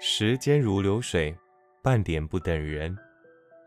时间如流水，半点不等人。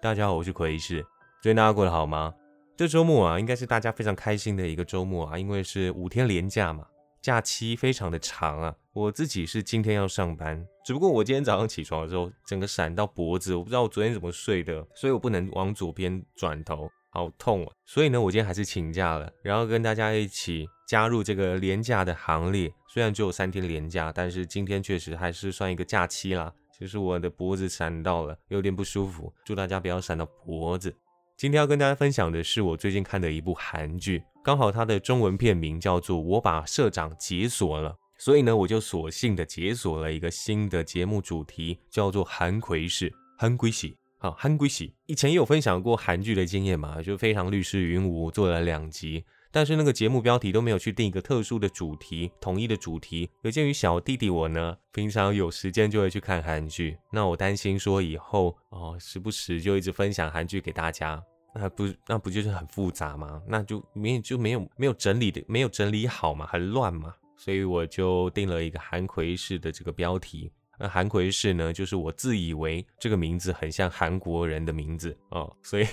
大家好，我是奎士，最近大家过得好吗？这周末啊，应该是大家非常开心的一个周末啊，因为是五天连假嘛，假期非常的长啊。我自己是今天要上班，只不过我今天早上起床的时候，整个闪到脖子，我不知道我昨天怎么睡的，所以我不能往左边转头。好痛啊！所以呢，我今天还是请假了，然后跟大家一起加入这个廉价的行列。虽然只有三天廉价，但是今天确实还是算一个假期啦。其实我的脖子闪到了，有点不舒服，祝大家不要闪到脖子。今天要跟大家分享的是我最近看的一部韩剧，刚好它的中文片名叫做《我把社长解锁了》，所以呢，我就索性的解锁了一个新的节目主题，叫做韩奎式韩圭喜。好，韩归喜以前也有分享过韩剧的经验嘛，就《非常律师云武》做了两集，但是那个节目标题都没有去定一个特殊的主题，统一的主题。有鉴于小弟弟我呢，平常有时间就会去看韩剧，那我担心说以后哦，时不时就一直分享韩剧给大家，那不那不就是很复杂吗？那就没就没有没有整理的，没有整理好嘛，很乱嘛，所以我就定了一个韩奎式的这个标题。那韩奎氏呢，就是我自以为这个名字很像韩国人的名字哦，所以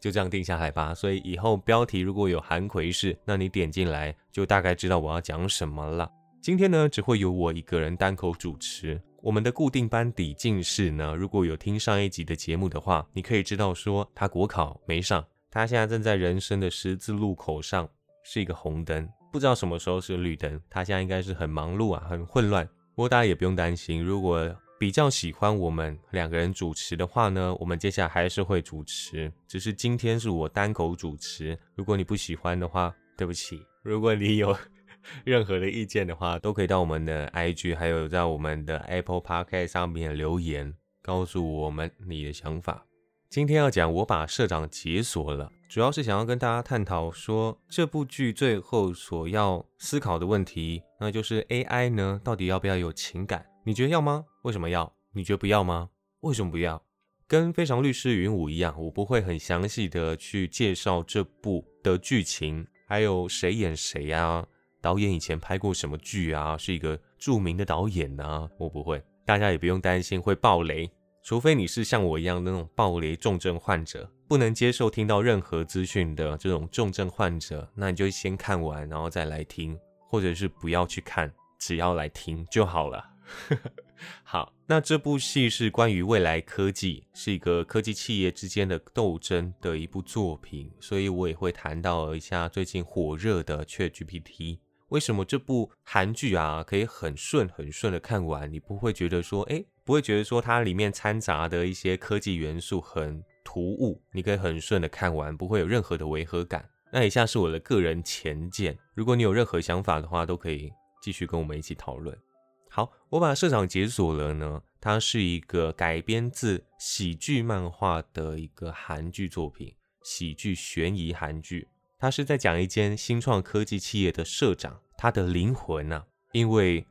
就这样定下来吧。所以以后标题如果有韩奎氏，那你点进来就大概知道我要讲什么了。今天呢，只会有我一个人单口主持。我们的固定班底进士呢，如果有听上一集的节目的话，你可以知道说他国考没上，他现在正在人生的十字路口上，是一个红灯，不知道什么时候是绿灯。他现在应该是很忙碌啊，很混乱。不过大家也不用担心，如果比较喜欢我们两个人主持的话呢，我们接下来还是会主持，只是今天是我单口主持。如果你不喜欢的话，对不起。如果你有 任何的意见的话，都可以到我们的 IG，还有在我们的 Apple Podcast 上面留言，告诉我们你的想法。今天要讲，我把社长解锁了，主要是想要跟大家探讨说，这部剧最后所要思考的问题，那就是 AI 呢，到底要不要有情感？你觉得要吗？为什么要？你觉得不要吗？为什么不要？跟《非常律师云武》一样，我不会很详细的去介绍这部的剧情，还有谁演谁啊，导演以前拍过什么剧啊，是一个著名的导演呢，我不会，大家也不用担心会爆雷。除非你是像我一样那种暴雷重症患者，不能接受听到任何资讯的这种重症患者，那你就先看完，然后再来听，或者是不要去看，只要来听就好了。好，那这部戏是关于未来科技，是一个科技企业之间的斗争的一部作品，所以我也会谈到一下最近火热的 ChatGPT。为什么这部韩剧啊可以很顺很顺的看完？你不会觉得说，哎，不会觉得说它里面掺杂的一些科技元素很突兀？你可以很顺的看完，不会有任何的违和感。那以下是我的个人浅见，如果你有任何想法的话，都可以继续跟我们一起讨论。好，我把社长解锁了呢，它是一个改编自喜剧漫画的一个韩剧作品，喜剧悬疑韩剧。它是在讲一间新创科技企业的社长，他的灵魂呢？因为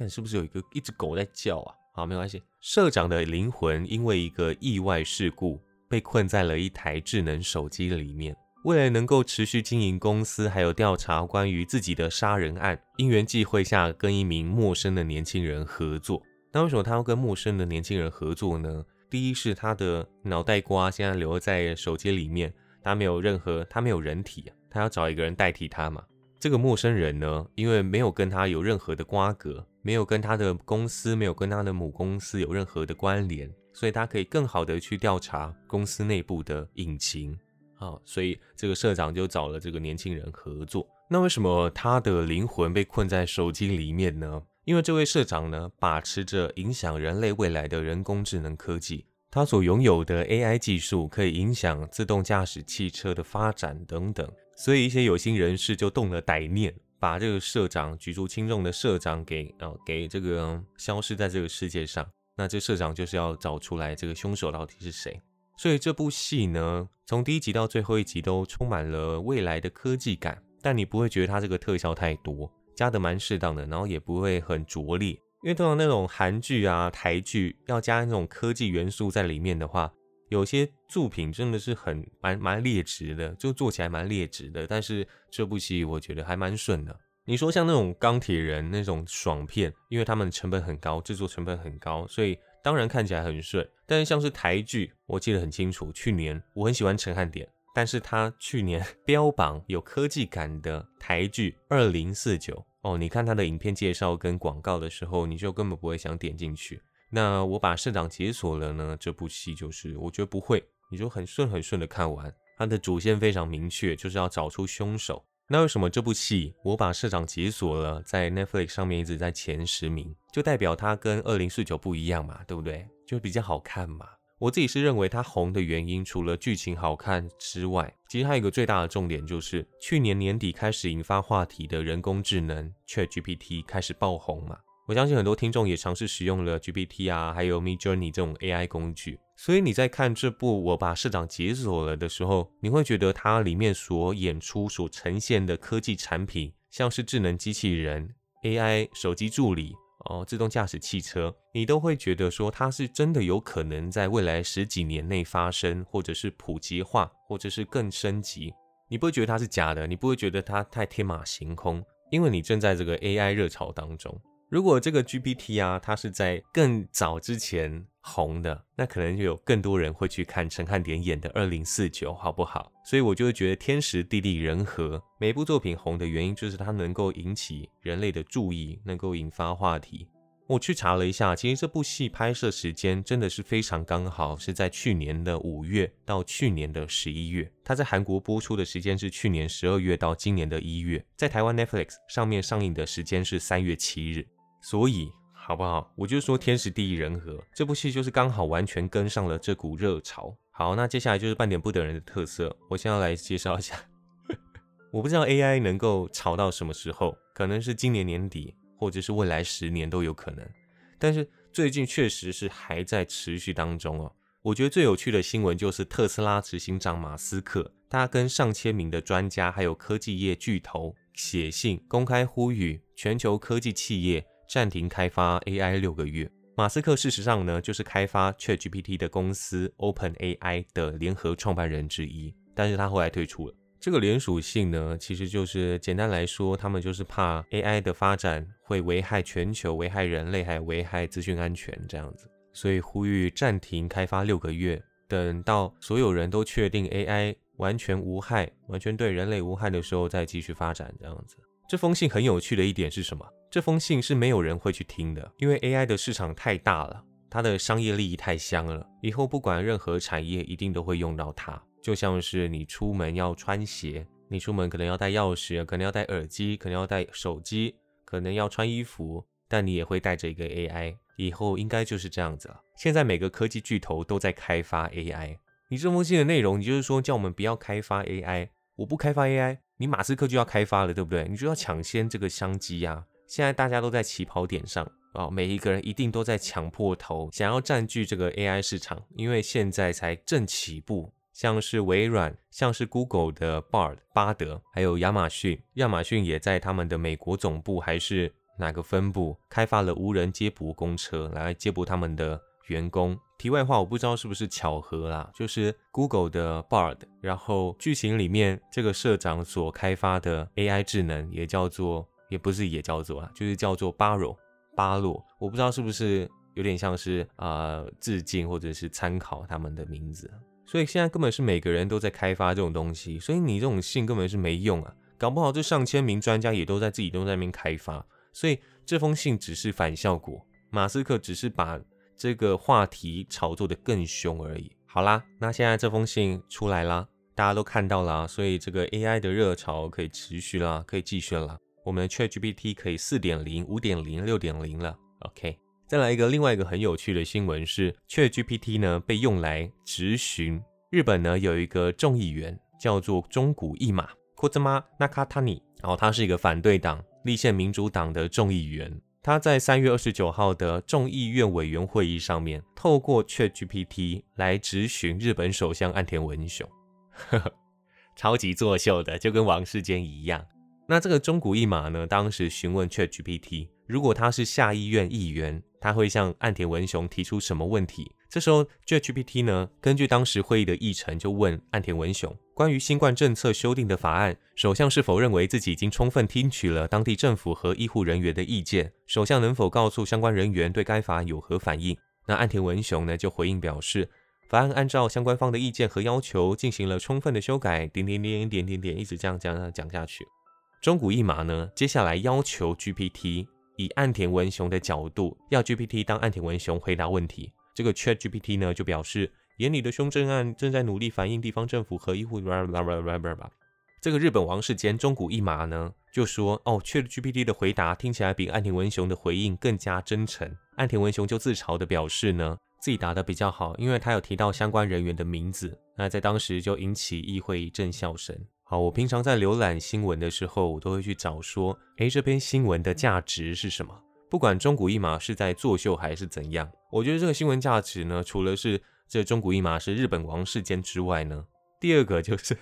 看是不是有一个一只狗在叫啊？好，没关系。社长的灵魂因为一个意外事故被困在了一台智能手机里面。为了能够持续经营公司，还有调查关于自己的杀人案，因缘际会下跟一名陌生的年轻人合作。那为什么他要跟陌生的年轻人合作呢？第一是他的脑袋瓜现在留在手机里面。他没有任何，他没有人体，他要找一个人代替他嘛。这个陌生人呢，因为没有跟他有任何的瓜葛，没有跟他的公司，没有跟他的母公司有任何的关联，所以他可以更好的去调查公司内部的隐情。好，所以这个社长就找了这个年轻人合作。那为什么他的灵魂被困在手机里面呢？因为这位社长呢，把持着影响人类未来的人工智能科技。他所拥有的 AI 技术可以影响自动驾驶汽车的发展等等，所以一些有心人士就动了歹念，把这个社长举足轻重的社长给呃给这个消失在这个世界上。那这社长就是要找出来这个凶手到底是谁。所以这部戏呢，从第一集到最后一集都充满了未来的科技感，但你不会觉得它这个特效太多，加的蛮适当的，然后也不会很拙劣。因为通常那种韩剧啊、台剧要加那种科技元素在里面的话，有些作品真的是很蛮蛮劣质的，就做起来蛮劣质的。但是这部戏我觉得还蛮顺的。你说像那种钢铁人那种爽片，因为他们成本很高，制作成本很高，所以当然看起来很顺。但是像是台剧，我记得很清楚，去年我很喜欢陈汉典，但是他去年 标榜有科技感的台剧《二零四九》哦，你看他的影片介绍跟广告的时候，你就根本不会想点进去。那我把社长解锁了呢，这部戏就是我觉得不会，你就很顺很顺的看完，它的主线非常明确，就是要找出凶手。那为什么这部戏我把社长解锁了，在 Netflix 上面一直在前十名，就代表它跟二零四九不一样嘛，对不对？就比较好看嘛。我自己是认为它红的原因，除了剧情好看之外，其实还有一个最大的重点，就是去年年底开始引发话题的人工智能 ChatGPT 开始爆红嘛。我相信很多听众也尝试使用了 GPT 啊，还有 Midjourney 这种 AI 工具。所以你在看这部我把社长解锁了的时候，你会觉得它里面所演出、所呈现的科技产品，像是智能机器人、AI 手机助理、哦自动驾驶汽车，你都会觉得说它是真的有可能在未来十几年内发生，或者是普及化，或者是更升级。你不会觉得它是假的，你不会觉得它太天马行空，因为你正在这个 AI 热潮当中。如果这个 GPT 啊，它是在更早之前红的，那可能就有更多人会去看陈汉典演的《二零四九》，好不好？所以我就会觉得天时地利人和，每部作品红的原因就是它能够引起人类的注意，能够引发话题。我去查了一下，其实这部戏拍摄时间真的是非常刚好，是在去年的五月到去年的十一月。它在韩国播出的时间是去年十二月到今年的一月，在台湾 Netflix 上面上映的时间是三月七日。所以，好不好？我就说天时地利人和，这部戏就是刚好完全跟上了这股热潮。好，那接下来就是半点不等人的特色，我先要来介绍一下。我不知道 AI 能够炒到什么时候，可能是今年年底，或者是未来十年都有可能。但是最近确实是还在持续当中哦。我觉得最有趣的新闻就是特斯拉执行长马斯克，他跟上千名的专家还有科技业巨头写信，公开呼吁全球科技企业。暂停开发 AI 六个月。马斯克事实上呢，就是开发 ChatGPT 的公司 OpenAI 的联合创办人之一，但是他后来退出了。这个连属性呢，其实就是简单来说，他们就是怕 AI 的发展会危害全球、危害人类，还危害资讯安全这样子，所以呼吁暂停开发六个月，等到所有人都确定 AI 完全无害、完全对人类无害的时候，再继续发展这样子。这封信很有趣的一点是什么？这封信是没有人会去听的，因为 AI 的市场太大了，它的商业利益太香了。以后不管任何产业，一定都会用到它。就像是你出门要穿鞋，你出门可能要带钥匙，可能要带耳机，可能要带手机，可能要穿衣服，但你也会带着一个 AI。以后应该就是这样子了。现在每个科技巨头都在开发 AI。你这封信的内容，你就是说叫我们不要开发 AI，我不开发 AI，你马斯克就要开发了，对不对？你就要抢先这个商机呀。现在大家都在起跑点上啊，每一个人一定都在抢破头，想要占据这个 AI 市场，因为现在才正起步。像是微软，像是 Google 的 Bard 巴德，还有亚马逊，亚马逊也在他们的美国总部还是哪个分部开发了无人接驳公车来接驳他们的员工。题外话，我不知道是不是巧合啦，就是 Google 的 Bard，然后剧情里面这个社长所开发的 AI 智能也叫做。也不是也叫做啊，就是叫做巴罗巴洛，我不知道是不是有点像是啊致敬或者是参考他们的名字，所以现在根本是每个人都在开发这种东西，所以你这种信根本是没用啊，搞不好这上千名专家也都在自己都在那边开发，所以这封信只是反效果，马斯克只是把这个话题炒作的更凶而已。好啦，那现在这封信出来啦，大家都看到了，所以这个 AI 的热潮可以持续啦，可以继续了。我们的 ChatGPT 可以四点零、五点零、六点零了。OK，再来一个另外一个很有趣的新闻是，ChatGPT 呢被用来执询日本呢有一个众议员叫做中谷义马 Kozma Nakatani，然后他是一个反对党立宪民主党的众议员，他在三月二十九号的众议院委员会议上面透过 ChatGPT 来质询日本首相岸田文雄，呵 呵超级作秀的，就跟王世坚一样。那这个中古一马呢？当时询问 ChatGPT，如果他是下议院议员，他会向岸田文雄提出什么问题？这时候，ChatGPT 呢，根据当时会议的议程，就问岸田文雄关于新冠政策修订的法案，首相是否认为自己已经充分听取了当地政府和医护人员的意见？首相能否告诉相关人员对该法有何反应？那岸田文雄呢，就回应表示，法案按照相关方的意见和要求进行了充分的修改，点点点点点点，一直这样讲讲下去。中古一马呢，接下来要求 GPT 以岸田文雄的角度，要 GPT 当岸田文雄回答问题。这个 Chat GPT 呢就表示，眼里的凶正案正在努力反映地方政府和医护。这个日本王室间中古一马呢就说，哦，Chat GPT 的回答听起来比岸田文雄的回应更加真诚。岸田文雄就自嘲的表示呢，自己答的比较好，因为他有提到相关人员的名字。那在当时就引起议会一阵笑声。好，我平常在浏览新闻的时候，我都会去找说，诶，这篇新闻的价值是什么？不管中古一马是在作秀还是怎样，我觉得这个新闻价值呢，除了是这中古一马是日本王室间之外呢，第二个就是，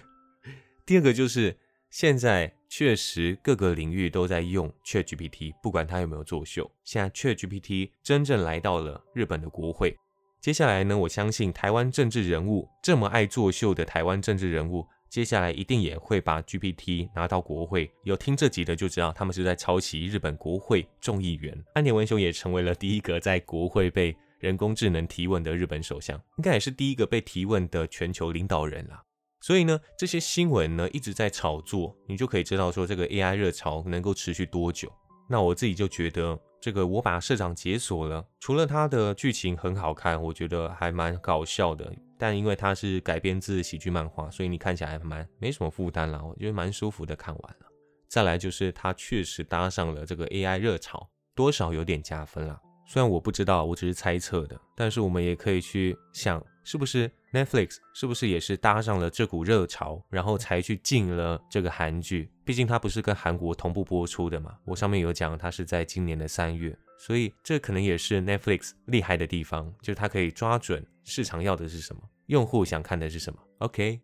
第二个就是现在确实各个领域都在用 ChatGPT，不管它有没有作秀，现在 ChatGPT 真正来到了日本的国会。接下来呢，我相信台湾政治人物这么爱作秀的台湾政治人物。接下来一定也会把 GPT 拿到国会，有听这集的就知道他们是在抄袭日本国会众议员。安田文雄也成为了第一个在国会被人工智能提问的日本首相，应该也是第一个被提问的全球领导人了。所以呢，这些新闻呢一直在炒作，你就可以知道说这个 AI 热潮能够持续多久。那我自己就觉得。这个我把社长解锁了，除了他的剧情很好看，我觉得还蛮搞笑的。但因为它是改编自喜剧漫画，所以你看起来蛮没什么负担啦，我觉得蛮舒服的看完了。再来就是它确实搭上了这个 AI 热潮，多少有点加分了。虽然我不知道，我只是猜测的，但是我们也可以去想，是不是 Netflix 是不是也是搭上了这股热潮，然后才去进了这个韩剧？毕竟它不是跟韩国同步播出的嘛。我上面有讲，它是在今年的三月，所以这可能也是 Netflix 厉害的地方，就是它可以抓准市场要的是什么，用户想看的是什么。OK，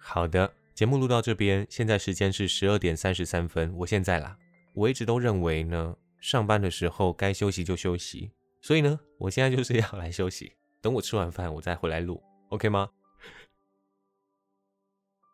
好的，节目录到这边，现在时间是十二点三十三分，我现在啦，我一直都认为呢。上班的时候该休息就休息，所以呢，我现在就是要来休息。等我吃完饭，我再回来录，OK 吗？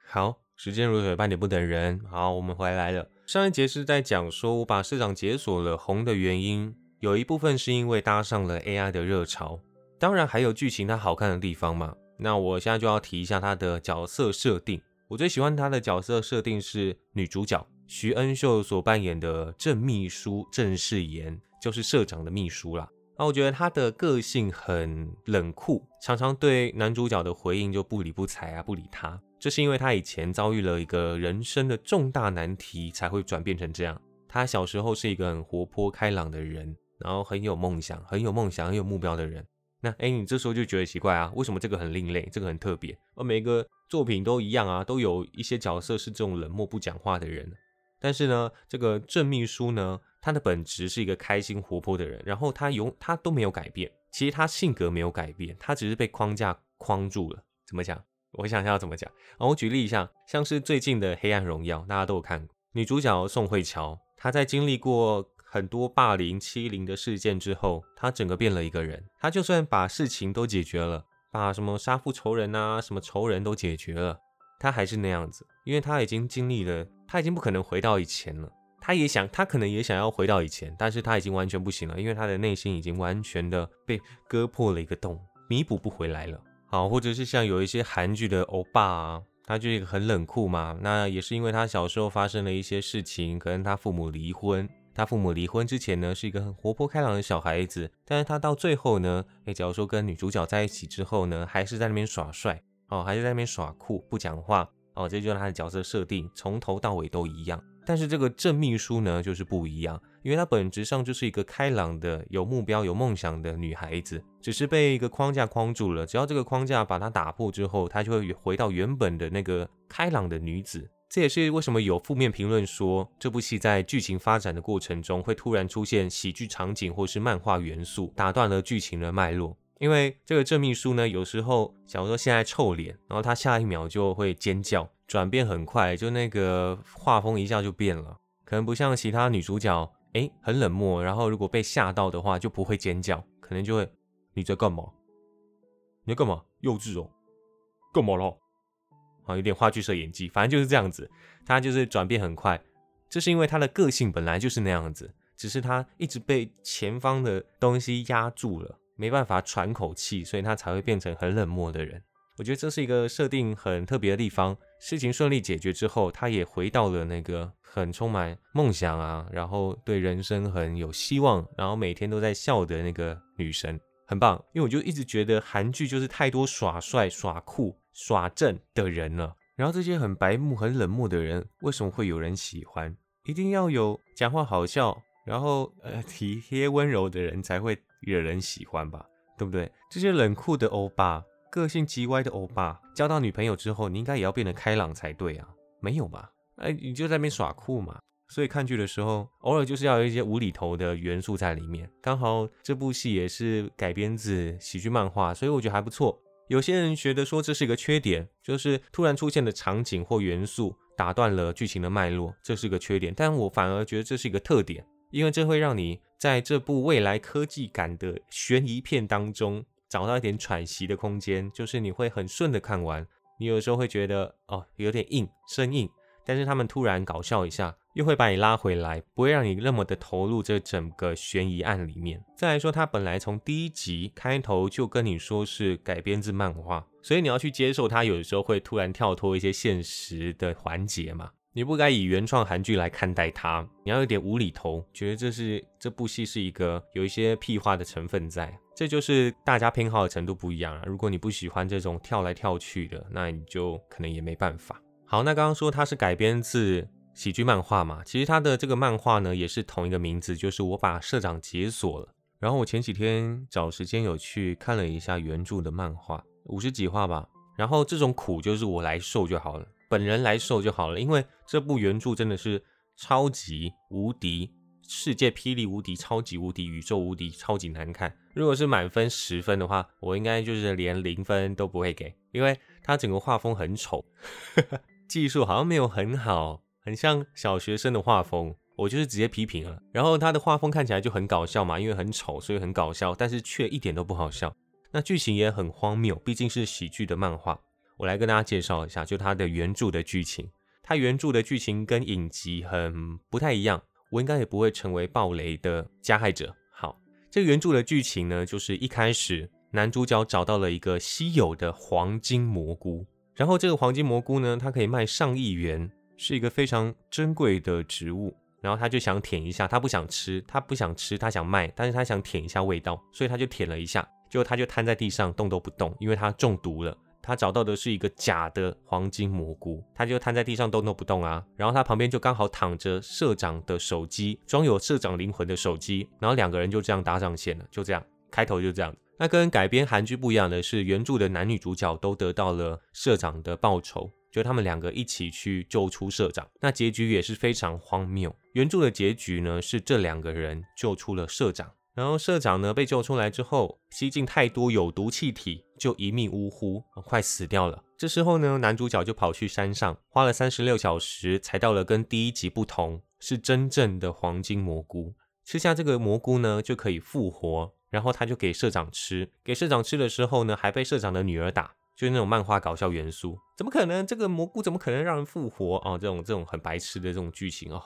好，时间如水，半点不等人。好，我们回来了。上一节是在讲说我把市长解锁了红的原因，有一部分是因为搭上了 AI 的热潮，当然还有剧情它好看的地方嘛。那我现在就要提一下它的角色设定。我最喜欢它的角色设定是女主角。徐恩秀所扮演的郑秘书郑世妍，就是社长的秘书啦。那我觉得她的个性很冷酷，常常对男主角的回应就不理不睬啊，不理他。这是因为他以前遭遇了一个人生的重大难题，才会转变成这样。他小时候是一个很活泼开朗的人，然后很有梦想、很有梦想、很有目标的人。那哎，你这时候就觉得奇怪啊，为什么这个很另类，这个很特别？而每个作品都一样啊，都有一些角色是这种冷漠不讲话的人。但是呢，这个郑秘书呢，他的本质是一个开心活泼的人，然后他永他都没有改变，其实他性格没有改变，他只是被框架框住了。怎么讲？我想一下怎么讲啊？我举例一下，像是最近的《黑暗荣耀》，大家都有看过，女主角宋慧乔，她在经历过很多霸凌欺凌的事件之后，他整个变了一个人。他就算把事情都解决了，把什么杀父仇人啊，什么仇人都解决了。他还是那样子，因为他已经经历了，他已经不可能回到以前了。他也想，他可能也想要回到以前，但是他已经完全不行了，因为他的内心已经完全的被割破了一个洞，弥补不回来了。好，或者是像有一些韩剧的欧巴啊，他就一个很冷酷嘛，那也是因为他小时候发生了一些事情，可能他父母离婚，他父母离婚之前呢，是一个很活泼开朗的小孩子，但是他到最后呢，哎，假如说跟女主角在一起之后呢，还是在那边耍帅。哦，还是在那边耍酷不讲话哦，这就是他的角色设定，从头到尾都一样。但是这个郑秘书呢，就是不一样，因为她本质上就是一个开朗的、有目标、有梦想的女孩子，只是被一个框架框住了。只要这个框架把她打破之后，她就会回到原本的那个开朗的女子。这也是为什么有负面评论说这部戏在剧情发展的过程中会突然出现喜剧场景或是漫画元素，打断了剧情的脉络。因为这个郑秘书呢，有时候假如说现在臭脸，然后他下一秒就会尖叫，转变很快，就那个画风一下就变了，可能不像其他女主角，哎，很冷漠，然后如果被吓到的话就不会尖叫，可能就会你在干嘛？你要干嘛？幼稚哦，干嘛了？啊，有点话剧社演技，反正就是这样子。他就是转变很快，这是因为他的个性本来就是那样子，只是他一直被前方的东西压住了，没办法喘口气，所以他才会变成很冷漠的人。我觉得这是一个设定很特别的地方。事情顺利解决之后，他也回到了那个很充满梦想啊，然后对人生很有希望，然后每天都在笑的那个女神，很棒。因为我就一直觉得韩剧就是太多耍帅、耍酷、耍正的人了。然后这些很白目、很冷漠的人，为什么会有人喜欢？一定要有讲话好笑，然后呃体贴温柔的人才会惹人喜欢吧？对不对？这些冷酷的欧巴。个性极歪的欧巴交到女朋友之后，你应该也要变得开朗才对啊？没有吧？哎，你就在那边耍酷嘛？所以看剧的时候，偶尔就是要有一些无厘头的元素在里面。刚好这部戏也是改编自喜剧漫画，所以我觉得还不错。有些人觉得说这是一个缺点，就是突然出现的场景或元素打断了剧情的脉络，这是个缺点。但我反而觉得这是一个特点，因为这会让你在这部未来科技感的悬疑片当中。找到一点喘息的空间，就是你会很顺的看完。你有时候会觉得哦有点硬，生硬，但是他们突然搞笑一下，又会把你拉回来，不会让你那么的投入这整个悬疑案里面。再来说，它本来从第一集开头就跟你说是改编自漫画，所以你要去接受它，有的时候会突然跳脱一些现实的环节嘛。你不该以原创韩剧来看待它，你要有点无厘头，觉得这是这部戏是一个有一些屁话的成分在。这就是大家偏好的程度不一样啊。如果你不喜欢这种跳来跳去的，那你就可能也没办法。好，那刚刚说它是改编自喜剧漫画嘛？其实它的这个漫画呢，也是同一个名字，就是我把社长解锁了。然后我前几天找时间有去看了一下原著的漫画，五十几话吧。然后这种苦就是我来受就好了，本人来受就好了，因为这部原著真的是超级无敌。世界霹雳无敌，超级无敌，宇宙无敌，超级难看。如果是满分十分的话，我应该就是连零分都不会给，因为它整个画风很丑，技术好像没有很好，很像小学生的画风，我就是直接批评了。然后它的画风看起来就很搞笑嘛，因为很丑，所以很搞笑，但是却一点都不好笑。那剧情也很荒谬，毕竟是喜剧的漫画。我来跟大家介绍一下，就它的原著的剧情。它原著的剧情跟影集很不太一样。我应该也不会成为暴雷的加害者。好，这个原著的剧情呢，就是一开始男主角找到了一个稀有的黄金蘑菇，然后这个黄金蘑菇呢，它可以卖上亿元，是一个非常珍贵的植物。然后他就想舔一下，他不想吃，他不想吃，他想卖，但是他想舔一下味道，所以他就舔了一下，结果他就瘫在地上动都不动，因为他中毒了。他找到的是一个假的黄金蘑菇，他就瘫在地上动都不动啊。然后他旁边就刚好躺着社长的手机，装有社长灵魂的手机。然后两个人就这样搭上线了，就这样，开头就这样。那跟改编韩剧不一样的是，原著的男女主角都得到了社长的报酬，就他们两个一起去救出社长。那结局也是非常荒谬。原著的结局呢是这两个人救出了社长。然后社长呢被救出来之后，吸进太多有毒气体，就一命呜呼，快死掉了。这时候呢，男主角就跑去山上，花了三十六小时才到了跟第一集不同，是真正的黄金蘑菇。吃下这个蘑菇呢，就可以复活。然后他就给社长吃，给社长吃的时候呢，还被社长的女儿打，就是那种漫画搞笑元素。怎么可能？这个蘑菇怎么可能让人复活啊？这种这种很白痴的这种剧情哦。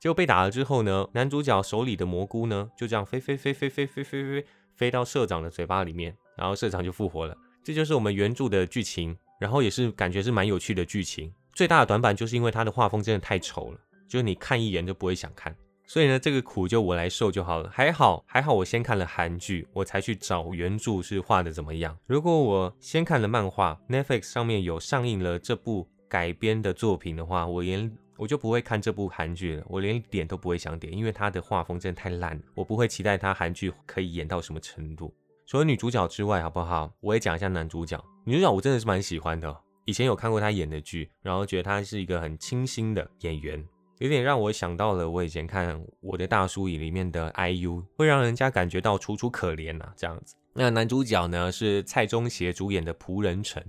结果被打了之后呢，男主角手里的蘑菇呢，就这样飞飞飞飞飞飞飞飞飞到社长的嘴巴里面，然后社长就复活了。这就是我们原著的剧情，然后也是感觉是蛮有趣的剧情。最大的短板就是因为它的画风真的太丑了，就是你看一眼就不会想看。所以呢，这个苦就我来受就好了。还好还好，我先看了韩剧，我才去找原著是画的怎么样。如果我先看了漫画，Netflix 上面有上映了这部改编的作品的话，我连。我就不会看这部韩剧了，我连点都不会想点，因为它的画风真的太烂了，我不会期待它韩剧可以演到什么程度。除了女主角之外，好不好？我也讲一下男主角。女主角我真的是蛮喜欢的，以前有看过她演的剧，然后觉得她是一个很清新的演员，有点让我想到了我以前看《我的大叔》里面的 IU，会让人家感觉到楚楚可怜呐，这样子。那男主角呢是蔡宗协主演的仆人成，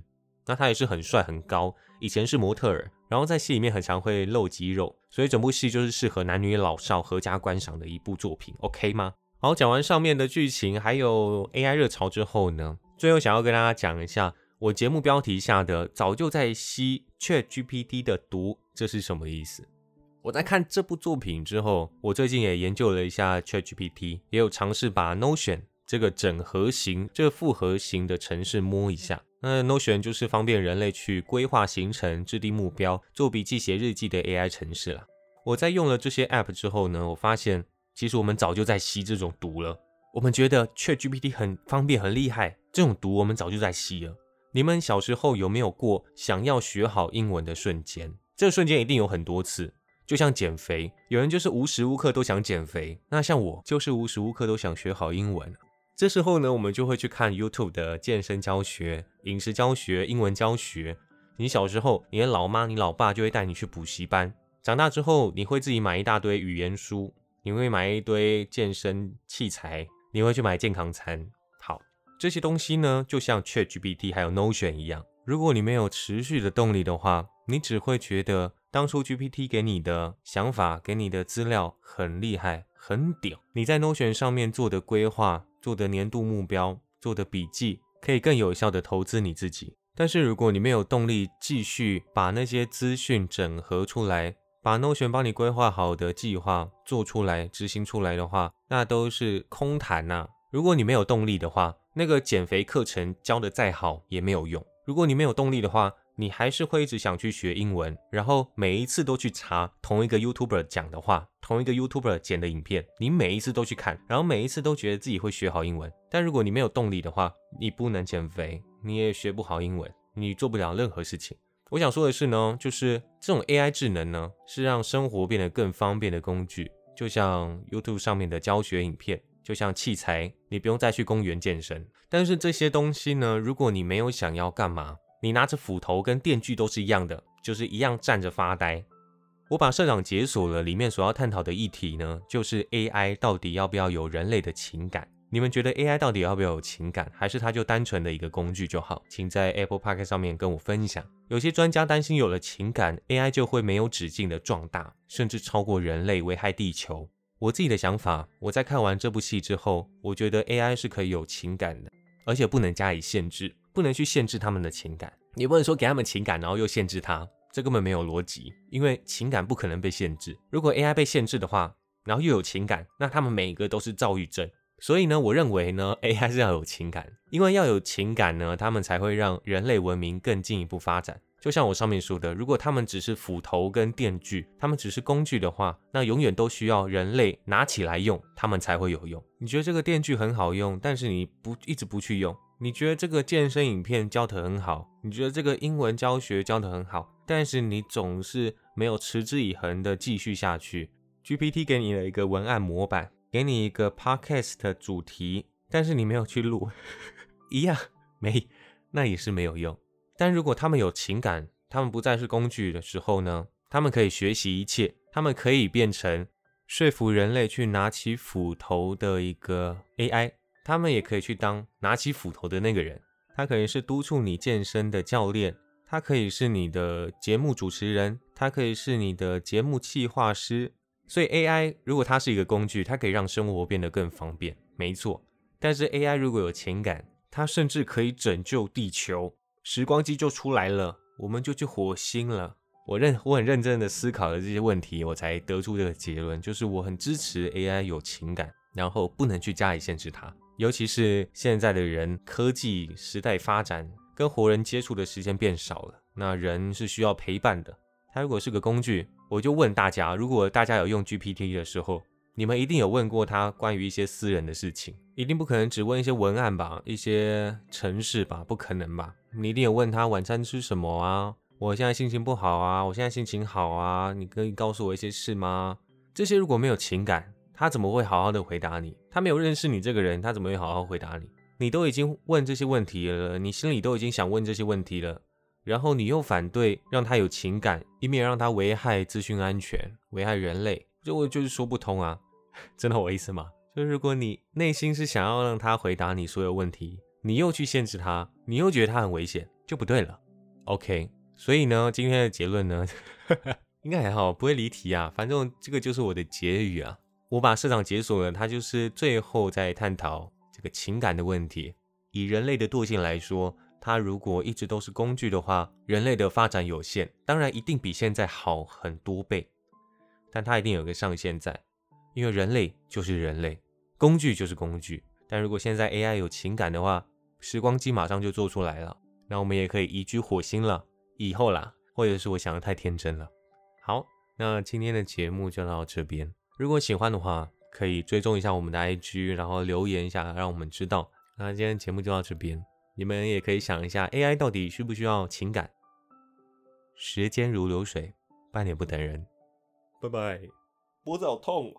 那他也是很帅很高，以前是模特儿。然后在戏里面很常会露肌肉，所以整部戏就是适合男女老少合家观赏的一部作品，OK 吗？好，讲完上面的剧情，还有 AI 热潮之后呢，最后想要跟大家讲一下，我节目标题下的“早就在吸 Chat GPT 的毒”，这是什么意思？我在看这部作品之后，我最近也研究了一下 Chat GPT，也有尝试把 Notion 这个整合型、这个复合型的城市摸一下。那 Notion 就是方便人类去规划行程、制定目标、做笔记、写日记的 AI 城市了。我在用了这些 App 之后呢，我发现其实我们早就在吸这种毒了。我们觉得 Chat GPT 很方便、很厉害，这种毒我们早就在吸了。你们小时候有没有过想要学好英文的瞬间？这个瞬间一定有很多次。就像减肥，有人就是无时无刻都想减肥，那像我就是无时无刻都想学好英文。这时候呢，我们就会去看 YouTube 的健身教学、饮食教学、英文教学。你小时候，你的老妈、你老爸就会带你去补习班。长大之后，你会自己买一大堆语言书，你会买一堆健身器材，你会去买健康餐。好，这些东西呢，就像 ChatGPT 还有 Notion 一样，如果你没有持续的动力的话，你只会觉得。当初 GPT 给你的想法、给你的资料很厉害、很屌，你在 Notion 上面做的规划、做的年度目标、做的笔记，可以更有效的投资你自己。但是如果你没有动力继续把那些资讯整合出来，把 Notion 帮你规划好的计划做出来、执行出来的话，那都是空谈呐。如果你没有动力的话，那个减肥课程教的再好也没有用。如果你没有动力的话，你还是会一直想去学英文，然后每一次都去查同一个 YouTuber 讲的话，同一个 YouTuber 剪的影片，你每一次都去看，然后每一次都觉得自己会学好英文。但如果你没有动力的话，你不能减肥，你也学不好英文，你做不了任何事情。我想说的是呢，就是这种 AI 智能呢，是让生活变得更方便的工具，就像 YouTube 上面的教学影片，就像器材，你不用再去公园健身。但是这些东西呢，如果你没有想要干嘛？你拿着斧头跟电锯都是一样的，就是一样站着发呆。我把社长解锁了，里面所要探讨的议题呢，就是 AI 到底要不要有人类的情感？你们觉得 AI 到底要不要有情感，还是它就单纯的一个工具就好？请在 Apple Park 上面跟我分享。有些专家担心有了情感，AI 就会没有止境的壮大，甚至超过人类，危害地球。我自己的想法，我在看完这部戏之后，我觉得 AI 是可以有情感的，而且不能加以限制。不能去限制他们的情感，你不能说给他们情感，然后又限制他，这根本没有逻辑。因为情感不可能被限制。如果 AI 被限制的话，然后又有情感，那他们每一个都是躁郁症。所以呢，我认为呢，AI 是要有情感，因为要有情感呢，他们才会让人类文明更进一步发展。就像我上面说的，如果他们只是斧头跟电锯，他们只是工具的话，那永远都需要人类拿起来用，他们才会有用。你觉得这个电锯很好用，但是你不一直不去用。你觉得这个健身影片教得很好，你觉得这个英文教学教得很好，但是你总是没有持之以恒的继续下去。GPT 给你了一个文案模板，给你一个 podcast 主题，但是你没有去录，一样没，那也是没有用。但如果他们有情感，他们不再是工具的时候呢？他们可以学习一切，他们可以变成说服人类去拿起斧头的一个 AI。他们也可以去当拿起斧头的那个人，他可以是督促你健身的教练，他可以是你的节目主持人，他可以是你的节目企划师。所以 AI 如果它是一个工具，它可以让生活变得更方便，没错。但是 AI 如果有情感，它甚至可以拯救地球，时光机就出来了，我们就去火星了。我认我很认真的思考了这些问题，我才得出这个结论，就是我很支持 AI 有情感，然后不能去加以限制它。尤其是现在的人，科技时代发展，跟活人接触的时间变少了。那人是需要陪伴的。它如果是个工具，我就问大家：如果大家有用 GPT 的时候，你们一定有问过他关于一些私人的事情，一定不可能只问一些文案吧，一些城市吧，不可能吧？你一定有问他晚餐吃什么啊？我现在心情不好啊，我现在心情好啊，你可以告诉我一些事吗？这些如果没有情感。他怎么会好好的回答你？他没有认识你这个人，他怎么会好好回答你？你都已经问这些问题了，你心里都已经想问这些问题了，然后你又反对让他有情感，以免让他危害资讯安全、危害人类，这我就是说不通啊！真的我意思吗？就是如果你内心是想要让他回答你所有问题，你又去限制他，你又觉得他很危险，就不对了。OK，所以呢，今天的结论呢，应该还好，不会离题啊。反正这个就是我的结语啊。我把社长解锁了，他就是最后在探讨这个情感的问题。以人类的惰性来说，它如果一直都是工具的话，人类的发展有限，当然一定比现在好很多倍，但它一定有个上限在，因为人类就是人类，工具就是工具。但如果现在 AI 有情感的话，时光机马上就做出来了，那我们也可以移居火星了，以后啦，或者是我想的太天真了。好，那今天的节目就到这边，如果喜欢的话，可以追踪一下我们的 IG，然后留言一下，让我们知道。那今天节目就到这边，你们也可以想一下，AI 到底需不需要情感？时间如流水，半点不等人。拜拜，脖子好痛。